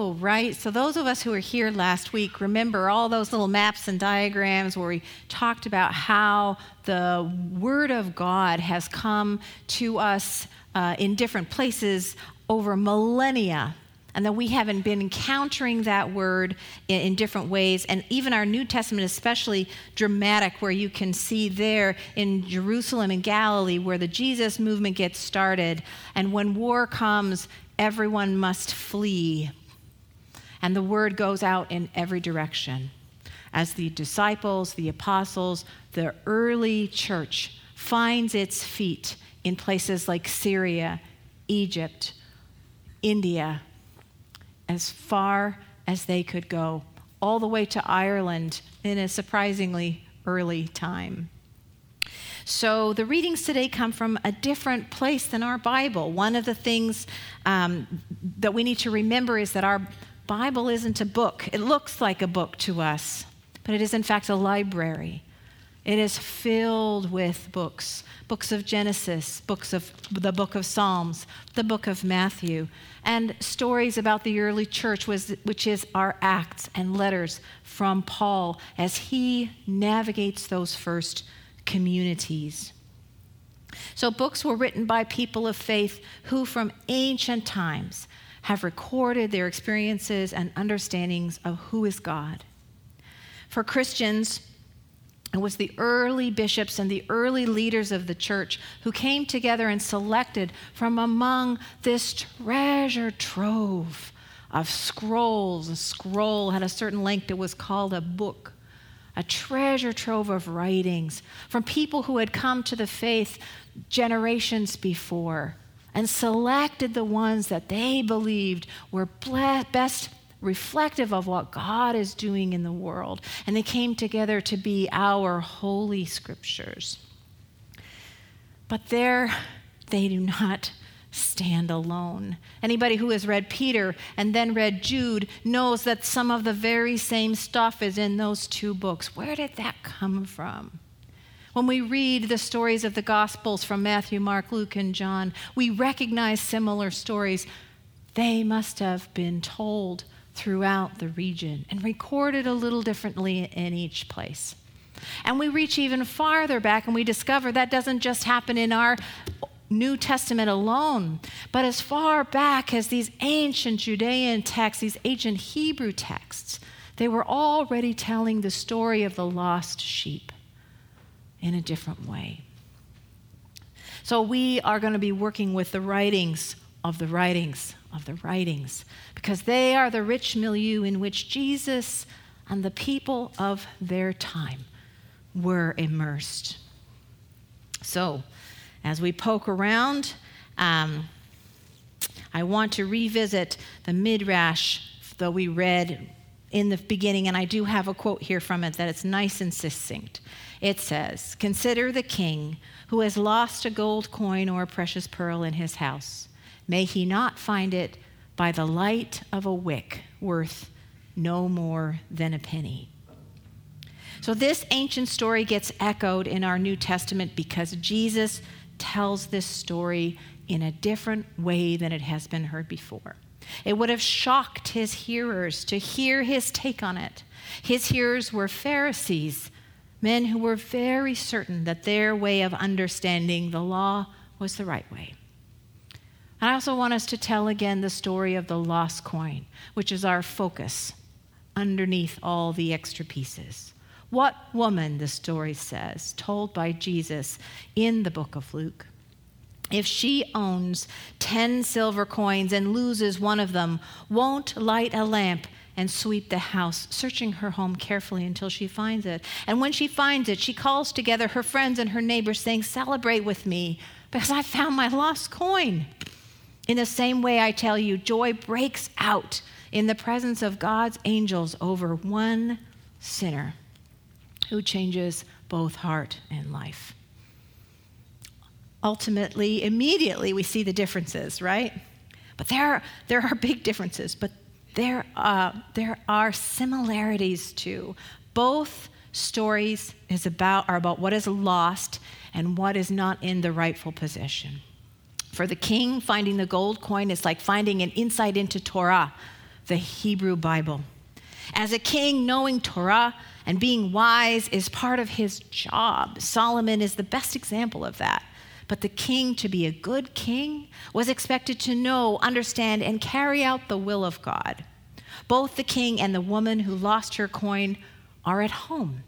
So, right, so those of us who were here last week remember all those little maps and diagrams where we talked about how the Word of God has come to us uh, in different places over millennia. And that we haven't been encountering that word in, in, different ways. And even our New Testament, especially dramatic, where you can see there in Jerusalem and Galilee, where the Jesus movement gets started. And when war comes, everyone must flee. And the word goes out in every direction. As the disciples, the apostles, the early church finds its feet in places like Syria, Egypt, India, as far as they could go, all the way to Ireland in a surprisingly early time. So the readings today come from a different place than our Bible. One of the things um, that we need to remember is that our Bible isn't a book. It looks like a book to us, but it is in fact a library. It is filled with books books of Genesis, books of the book of Psalms, the book of Matthew, and stories about the early church, which is our acts and letters from Paul as he navigates those first communities. So, books were written by people of faith who, from ancient times, have recorded their experiences and understandings of who is God. For Christians, it was the early bishops and the early leaders of the church who came together and selected from among this treasure trove of scrolls. A scroll had a certain length, it was called a book a treasure trove of writings from people who had come to the faith generations before and selected the ones that they believed were best reflective of what God is doing in the world. And they came together to be our holy scriptures. But there, they do not stand alone. Anybody who has read Peter and then read Jude knows that some of the very same stuff is in those two books. Where did that come from? When we read the stories of the Gospels from Matthew, Mark, Luke, and John, we recognize similar stories. They must have been told throughout the region and recorded a little differently in each place. And we reach even farther back and we discover that doesn't just happen in our New Testament alone, but as far back as these ancient Judean texts, these ancient Hebrew texts, they were already telling the story of the lost sheep in a different way. So we are going to be working with the writings of the writings of the writings because they are the rich milieu in which Jesus and the people of their time were immersed. So, as we poke around, um, I want to revisit the Midrash that we read in the beginning, and I do have a quote here from it that it's nice and succinct. It says, Consider the king who has lost a gold coin or a precious pearl in his house. May he not find it by the light of a wick worth no more than a penny. So, this ancient story gets echoed in our New Testament because Jesus tells this story in a different way than it has been heard before. It would have shocked his hearers to hear his take on it. His hearers were Pharisees, men who were very certain that their way of understanding the law was the right way. I also want us to tell again the story of the lost coin, which is our focus underneath all the extra pieces. What woman, the story says, told by Jesus in the book of Luke, if she owns 10 silver coins and loses one of them, won't light a lamp and sweep the house, searching her home carefully until she finds it. And when she finds it, she calls together her friends and her neighbors, saying, Celebrate with me, because I found my lost coin. In the same way, I tell you, joy breaks out in the presence of God's angels over one sinner who changes both heart and life. Ultimately, immediately, we see the differences, right? But there are, there are big differences, but there, uh, there are similarities too. Both stories is about, are about what is lost and what is not in the rightful position. For the king, finding the gold coin is like finding an insight into Torah, the Hebrew Bible. As a king, knowing Torah and being wise is part of his job. Solomon is the best example of that. But the king, to be a good king, was expected to know, understand, and carry out the will of God. Both the king and the woman who lost her coin are at home.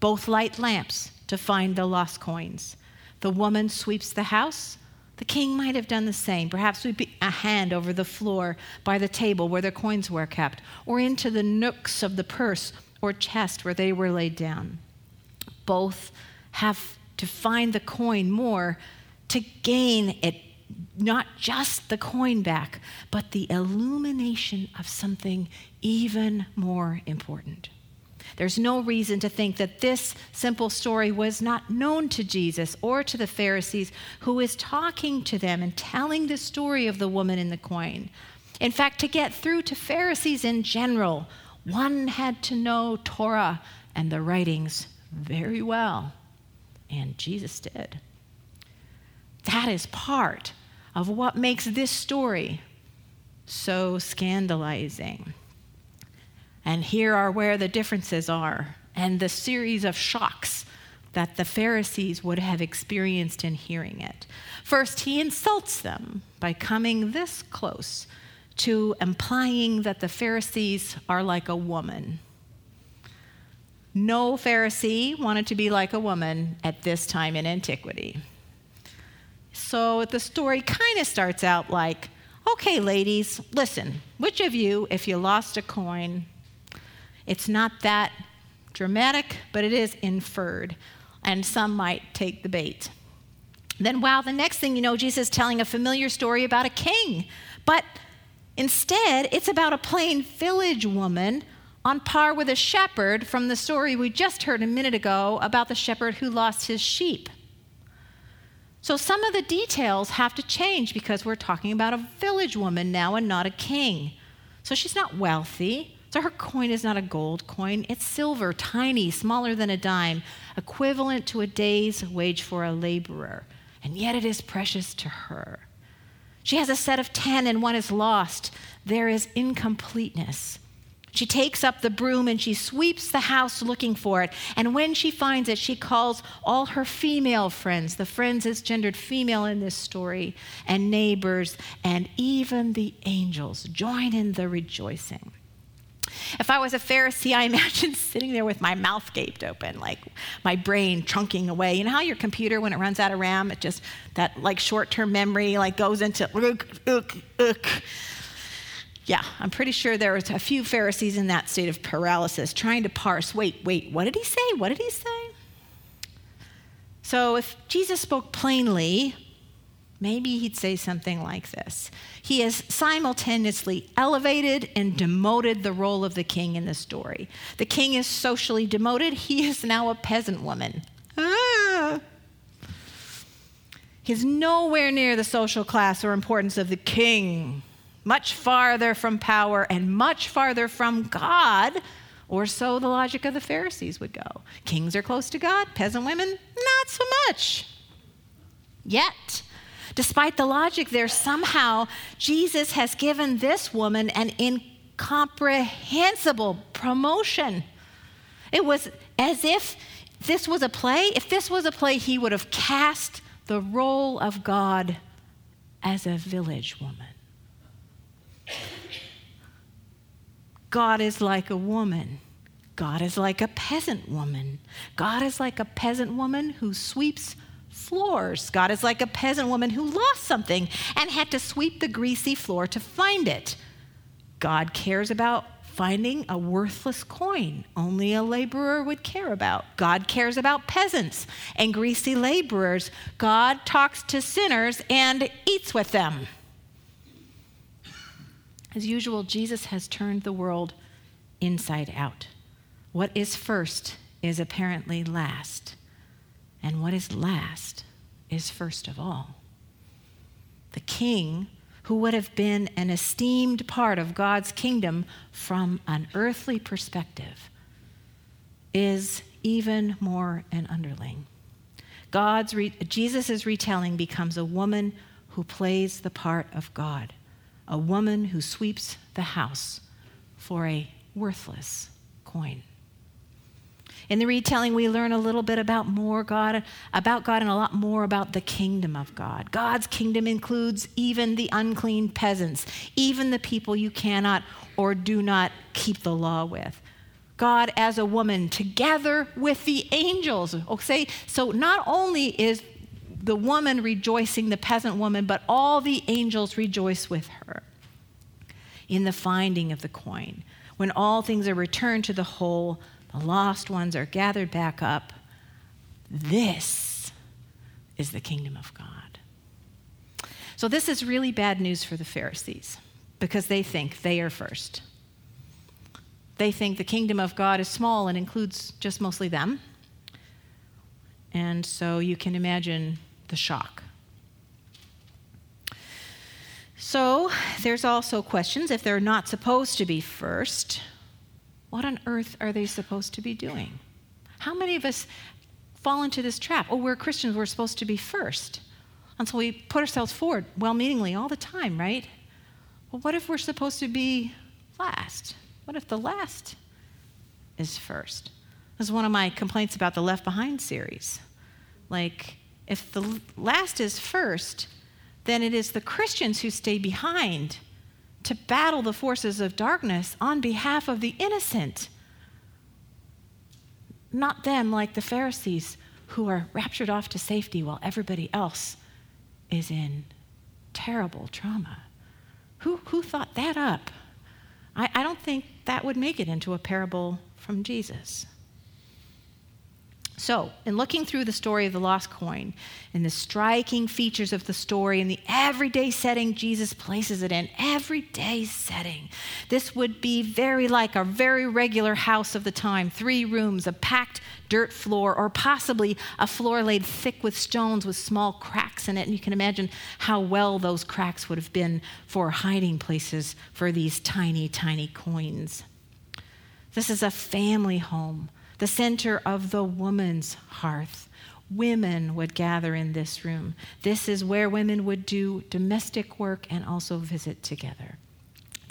Both light lamps to find the lost coins. The woman sweeps the house. The king might have done the same, perhaps sweeping a hand over the floor by the table where their coins were kept, or into the nooks of the purse or chest where they were laid down. Both have to find the coin more to gain it, not just the coin back, but the illumination of something even more important. There's no reason to think that this simple story was not known to Jesus or to the Pharisees who is talking to them and telling the story of the woman in the coin. In fact, to get through to Pharisees in general, one had to know Torah and the writings very well. And Jesus did. That is part of what makes this story so scandalizing. And here are where the differences are and the series of shocks that the Pharisees would have experienced in hearing it. First, he insults them by coming this close to implying that the Pharisees are like a woman. No Pharisee wanted to be like a woman at this time in antiquity. So the story kind of starts out like, okay, ladies, listen, which of you, if you lost a coin, it's not that dramatic, but it is inferred, and some might take the bait. Then, wow, the next thing you know, Jesus is telling a familiar story about a king. But instead, it's about a plain village woman on par with a shepherd from the story we just heard a minute ago about the shepherd who lost his sheep. So some of the details have to change because we're talking about a village woman now and not a king. So she's not wealthy. So her coin is not a gold coin, it's silver, tiny, smaller than a dime, equivalent to a day's wage for a laborer. And yet it is precious to her. She has a set of 10 and one is lost. There is incompleteness. She takes up the broom and she sweeps the house looking for it. And when she finds it, she calls all her female friends, the friends is gendered female in this story, and neighbors, and even the angels join in the rejoicing. If I was a Pharisee, I imagine sitting there with my mouth gaped open, like my brain chunking away. You know how your computer, when it runs out of RAM, it just, that like short term memory, like goes into, ugh, ugh, ugh. Yeah, I'm pretty sure there was a few Pharisees in that state of paralysis trying to parse wait, wait, what did he say? What did he say? So if Jesus spoke plainly, maybe he'd say something like this He has simultaneously elevated and demoted the role of the king in the story. The king is socially demoted, he is now a peasant woman. Ah. He's nowhere near the social class or importance of the king much farther from power and much farther from God, or so the logic of the Pharisees would go. Kings are close to God, peasant women, not so much. Yet, despite the logic there, somehow Jesus has given this woman an incomprehensible promotion. It was as if this was a play. If this was a play, he would have cast the role of God as a village woman. God is like a woman. God is like a peasant woman. God is like a peasant woman who sweeps floors. God is like a peasant woman who lost something and had to sweep the greasy floor to find it. God cares about finding a worthless coin only a laborer would care about. God cares about peasants and greasy laborers. God talks to sinners and eats with them. As usual, Jesus has turned the world inside out. What is first is apparently last, and what is last is first of all. The king, who would have been an esteemed part of God's kingdom from an earthly perspective, is even more an underling. God's re- Jesus' retelling becomes a woman who plays the part of God, a woman who sweeps the house for a worthless coin. In the retelling, we learn a little bit about more God, about God, and a lot more about the kingdom of God. God's kingdom includes even the unclean peasants, even the people you cannot or do not keep the law with. God as a woman together with the angels. Okay, so not only is the woman rejoicing, the peasant woman, but all the angels rejoice with her in the finding of the coin. When all things are returned to the whole, the lost ones are gathered back up. This is the kingdom of God. So, this is really bad news for the Pharisees because they think they are first. They think the kingdom of God is small and includes just mostly them. And so you can imagine the shock. So there's also questions if they're not supposed to be first, what on earth are they supposed to be doing? How many of us fall into this trap? Oh, we're Christians, we're supposed to be first. And so we put ourselves forward well meaningly all the time, right? Well, what if we're supposed to be last? What if the last is first? This is one of my complaints about the Left Behind series. Like, if the last is first, then it is the Christians who stay behind to battle the forces of darkness on behalf of the innocent. Not them, like the Pharisees, who are raptured off to safety while everybody else is in terrible trauma. Who, who thought that up? I, I don't think that would make it into a parable from Jesus. So, in looking through the story of the lost coin and the striking features of the story and the everyday setting Jesus places it in, everyday setting, this would be very like a very regular house of the time three rooms, a packed dirt floor, or possibly a floor laid thick with stones with small cracks in it. And you can imagine how well those cracks would have been for hiding places for these tiny, tiny coins. This is a family home the center of the woman's hearth. Women would gather in this room. This is where women would do domestic work and also visit together.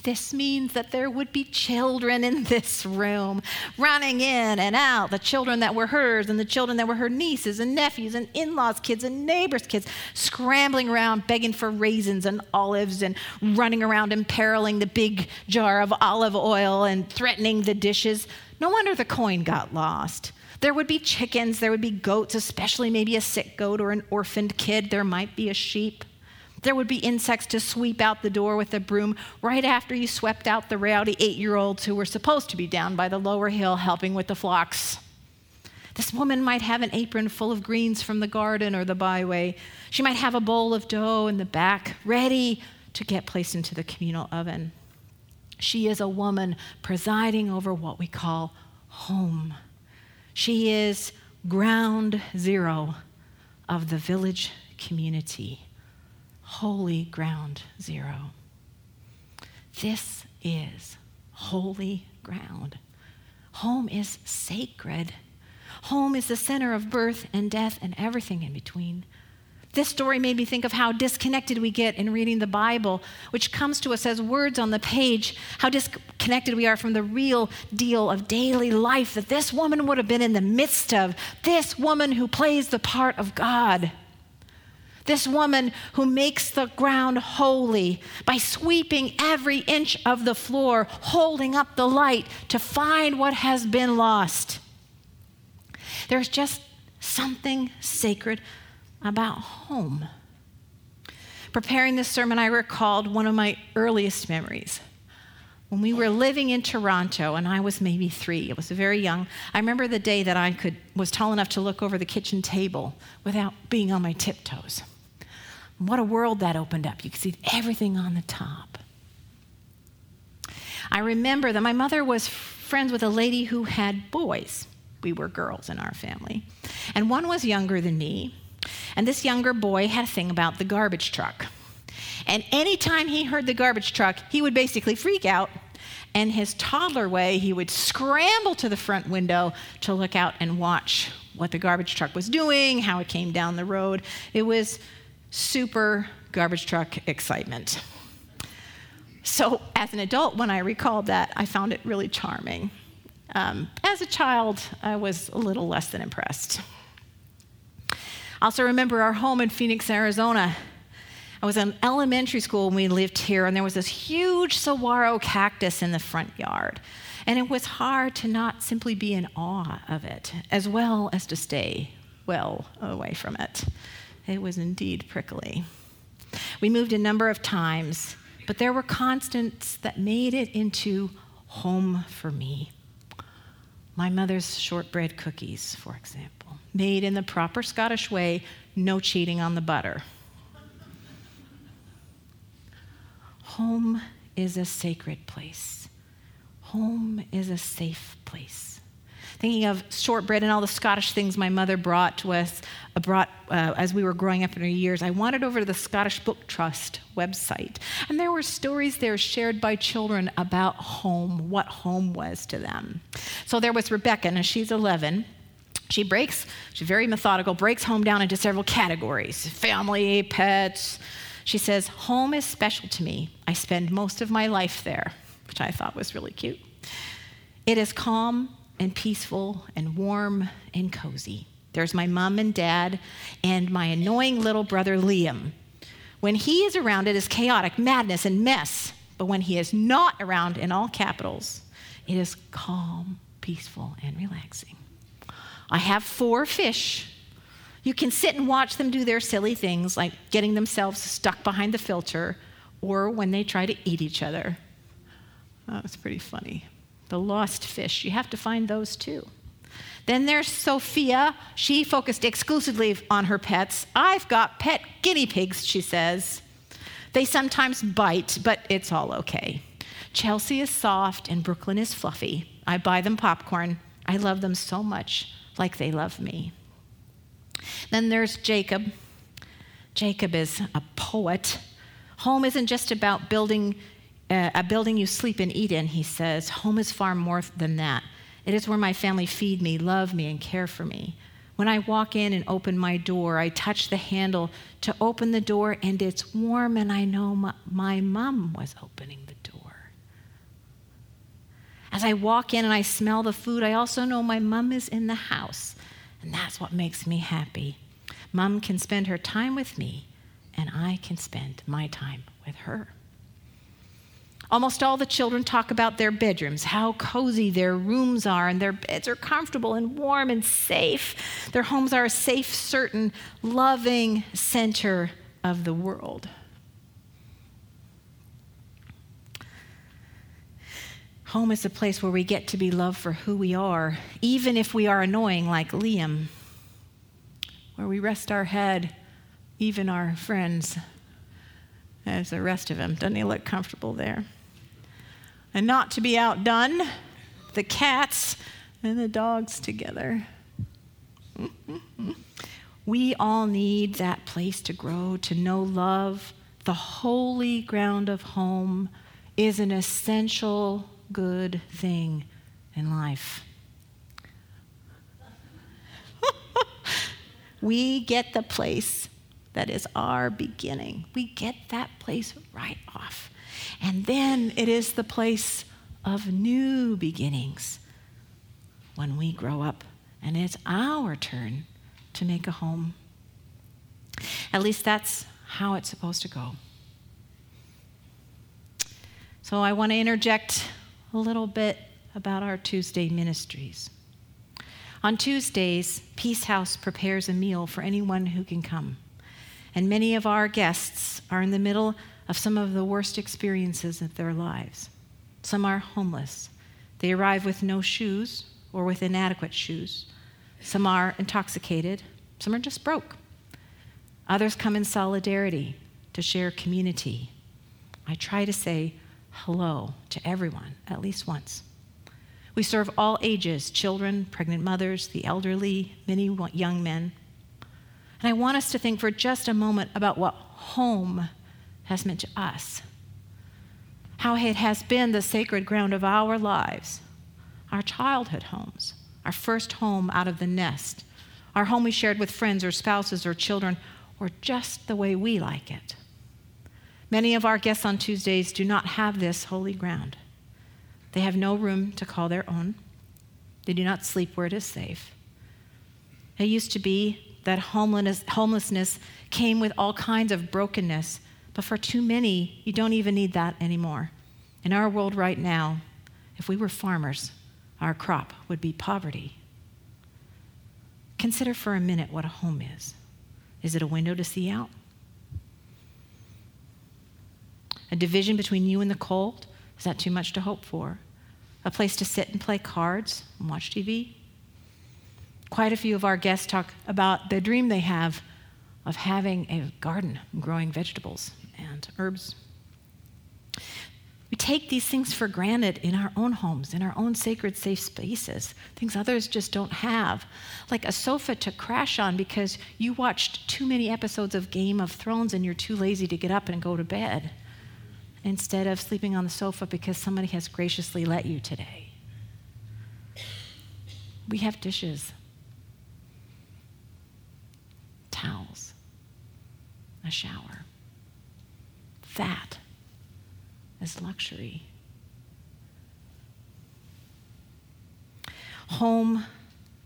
This means that there would be children in this room running in and out, the children that were hers and the children that were her nieces and nephews and in laws' kids and neighbors' kids, scrambling around begging for raisins and olives and running around imperiling the big jar of olive oil and threatening the dishes. No wonder the coin got lost. There would be chickens, there would be goats, especially maybe a sick goat or an orphaned kid. There might be a sheep. There would be insects to sweep out the door with a broom right after you swept out the rowdy eight year olds who were supposed to be down by the lower hill helping with the flocks. This woman might have an apron full of greens from the garden or the byway. She might have a bowl of dough in the back, ready to get placed into the communal oven. She is a woman presiding over what we call home. She is ground zero of the village community, holy ground zero. This is holy ground. Home is sacred. Home is the center of birth and death and everything in between. This story made me think of how disconnected we get in reading the Bible, which comes to us as words on the page, how disconnected we are from the real deal of daily life that this woman would have been in the midst of. This woman who plays the part of God. This woman who makes the ground holy by sweeping every inch of the floor, holding up the light to find what has been lost. There's just something sacred about home. Preparing this sermon, I recalled one of my earliest memories. When we were living in Toronto, and I was maybe three, I was very young. I remember the day that I could, was tall enough to look over the kitchen table without being on my tiptoes. What a world that opened up. You could see everything on the top. I remember that my mother was friends with a lady who had boys. We were girls in our family. And one was younger than me. And this younger boy had a thing about the garbage truck. And anytime he heard the garbage truck, he would basically freak out. And his toddler way, he would scramble to the front window to look out and watch what the garbage truck was doing, how it came down the road. It was super garbage truck excitement. So, as an adult, when I recalled that, I found it really charming. Um, as a child, I was a little less than impressed. Also remember our home in Phoenix, Arizona. I was in elementary school when we lived here, and there was this huge saguaro cactus in the front yard. And it was hard to not simply be in awe of it, as well as to stay well away from it. It was indeed prickly. We moved a number of times, but there were constants that made it into home for me. My mother's shortbread cookies, for example, made in the proper Scottish way, no cheating on the butter. Home is a sacred place. Home is a safe place. Thinking of shortbread and all the Scottish things my mother brought to us, uh, brought uh, as we were growing up in her years, I wandered over to the Scottish Book Trust website, and there were stories there shared by children about home, what home was to them. So there was Rebecca, and she's 11. She breaks, she's very methodical, breaks home down into several categories family, pets. She says, Home is special to me. I spend most of my life there which I thought was really cute. It is calm and peaceful and warm and cozy. There's my mom and dad and my annoying little brother Liam. When he is around, it is chaotic, madness, and mess. But when he is not around, in all capitals, it is calm, peaceful, and relaxing. I have four fish. You can sit and watch them do their silly things like getting themselves stuck behind the filter or when they try to eat each other. Oh, it's pretty funny. The lost fish, you have to find those too. Then there's Sophia. She focused exclusively on her pets. I've got pet guinea pigs, she says. They sometimes bite, but it's all okay. Chelsea is soft and Brooklyn is fluffy. I buy them popcorn. I love them so much, like they love me. Then there's Jacob. Jacob is a poet. Home isn't just about building Uh, a building you sleep and eat in, he says, home is far more than that. It is where my family feed me, love me, and care for me. When I walk in and open my door, I touch the handle to open the door, and it's warm, and I know my, my mom was opening the door. As I walk in and I smell the food, I also know my mom is in the house, and that's what makes me happy. Mom can spend her time with me, and I can spend my time with her. Almost all the children talk about their bedrooms, how cozy their rooms are, and their beds are comfortable and warm and safe. Their homes are a safe, certain, loving center of the world. Home is a place where we get to be loved for who we are, even if we are annoying, like Liam, where we rest our head, even our friends, as the rest of them. Doesn't he look comfortable there? And not to be outdone, the cats and the dogs together. We all need that place to grow, to know love. The holy ground of home is an essential good thing in life. we get the place that is our beginning. We get that place right off. And then it is the place of new beginnings when we grow up and it's our turn to make a home. At least that's how it's supposed to go. So I want to interject a little bit about our Tuesday ministries. On Tuesdays, Peace House prepares a meal for anyone who can come. And many of our guests are in the middle of some of the worst experiences of their lives. Some are homeless. They arrive with no shoes or with inadequate shoes. Some are intoxicated. Some are just broke. Others come in solidarity to share community. I try to say hello to everyone at least once. We serve all ages children, pregnant mothers, the elderly, many young men. And I want us to think for just a moment about what home has meant to us, how it has been the sacred ground of our lives, our childhood homes, our first home out of the nest, our home we shared with friends or spouses or children, or just the way we like it. Many of our guests on Tuesdays do not have this holy ground. They have no room to call their own. They do not sleep where it is safe. It used to be that homelessness, came with all kinds of brokenness, but for too many, you don't even need that anymore. In our world right now, if we were farmers, our crop would be poverty. Consider for a minute what a home is. Is it a window to see out? A division between you and the cold? Is that too much to hope for? A place to sit and play cards and watch TV? Quite a few of our guests talk about the dream they have of having a garden growing vegetables and herbs. We take these things for granted in our own homes, in our own sacred, safe spaces, things others just don't have. Like a sofa to crash on because you watched too many episodes of Game of Thrones and you're too lazy to get up and go to bed instead of sleeping on the sofa because somebody has graciously let you today. We have dishes, towels, a shower. That is luxury. Home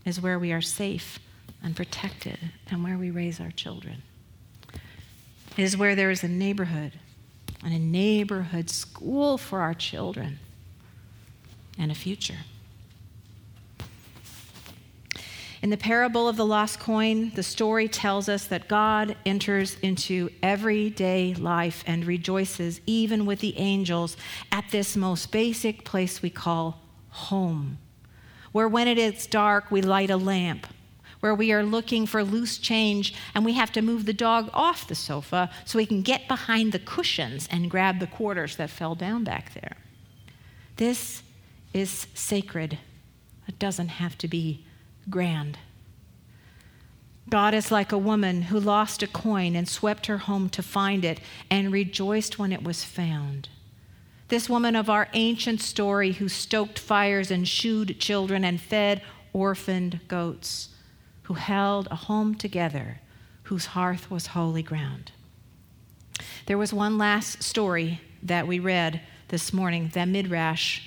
is where we are safe and protected and where we raise our children. It is where there is a neighborhood and a neighborhood school for our children and a future. In the parable of the lost coin, the story tells us that God enters into everyday life and rejoices, even with the angels, at this most basic place we call home, where when it is dark, we light a lamp where we are looking for loose change and we have to move the dog off the sofa so he can get behind the cushions and grab the quarters that fell down back there. This is sacred. It doesn't have to be grand. God is like a woman who lost a coin and swept her home to find it and rejoiced when it was found. This woman of our ancient story who stoked fires and shooed children and fed orphaned goats who held a home together, whose hearth was holy ground. There was one last story that we read this morning, the midrash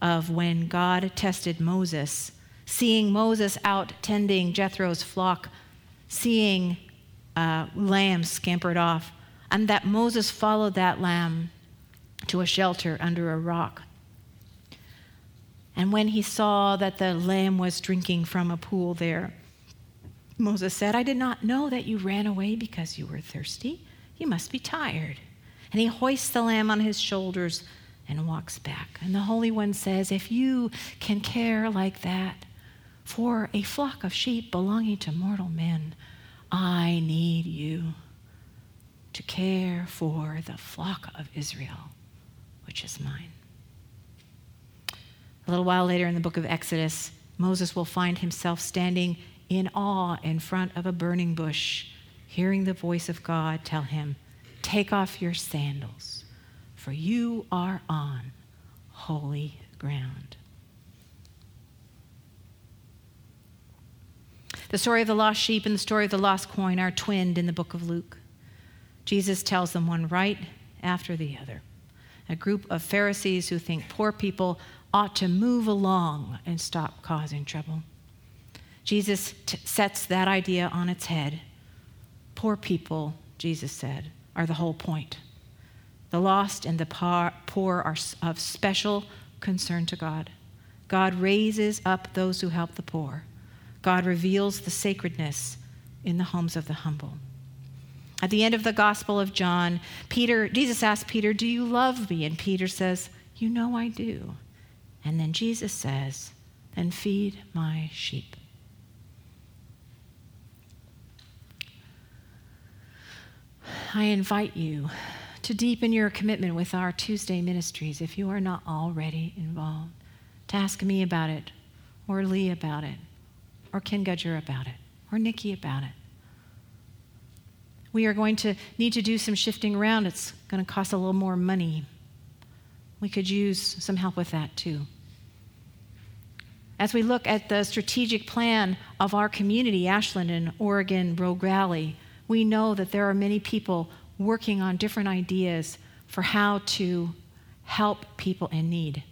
of when God tested Moses, seeing Moses out tending Jethro's flock, seeing uh, lambs scampered off, and that Moses followed that lamb to a shelter under a rock. And when he saw that the lamb was drinking from a pool there, Moses said, I did not know that you ran away because you were thirsty. You must be tired. And he hoists the lamb on his shoulders and walks back. And the Holy One says, If you can care like that for a flock of sheep belonging to mortal men, I need you to care for the flock of Israel, which is mine. A little while later in the book of Exodus, Moses will find himself standing in awe in front of a burning bush, hearing the voice of God tell him, Take off your sandals, for you are on holy ground. The story of the lost sheep and the story of the lost coin are twinned in the book of Luke. Jesus tells them one right after the other. A group of Pharisees who think poor people ought to move along and stop causing trouble. Jesus t- sets that idea on its head. Poor people, Jesus said, are the whole point. The lost and the poor are of special concern to God. God raises up those who help the poor. God reveals the sacredness in the homes of the humble. At the end of the Gospel of John, Peter, Jesus asked Peter, Do you love me? And Peter says, You know I do. And then Jesus says, Then feed my sheep. I invite you to deepen your commitment with our Tuesday ministries if you are not already involved. to ask me about it, or Lee about it, or Ken Gudger about it, or Nikki about it. We are going to need to do some shifting around. It's going to cost a little more money. We could use some help with that too. As we look at the strategic plan of our community, Ashland and Oregon Rogue Valley, we know that there are many people working on different ideas for how to help people in need.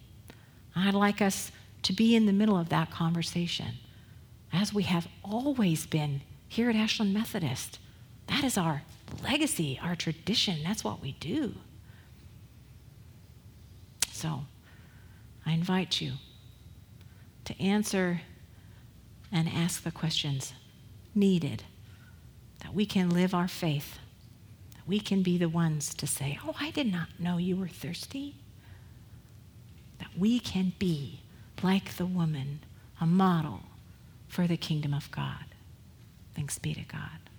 I'd like us to be in the middle of that conversation, as we have always been here at Ashland Methodist. That is our legacy, our tradition. That's what we do. So, I invite you to answer and ask the questions needed that we can live our faith, that we can be the ones to say, Oh, I did not know you were thirsty. That we can be like the woman, a model for the kingdom of God. Thanks be to God.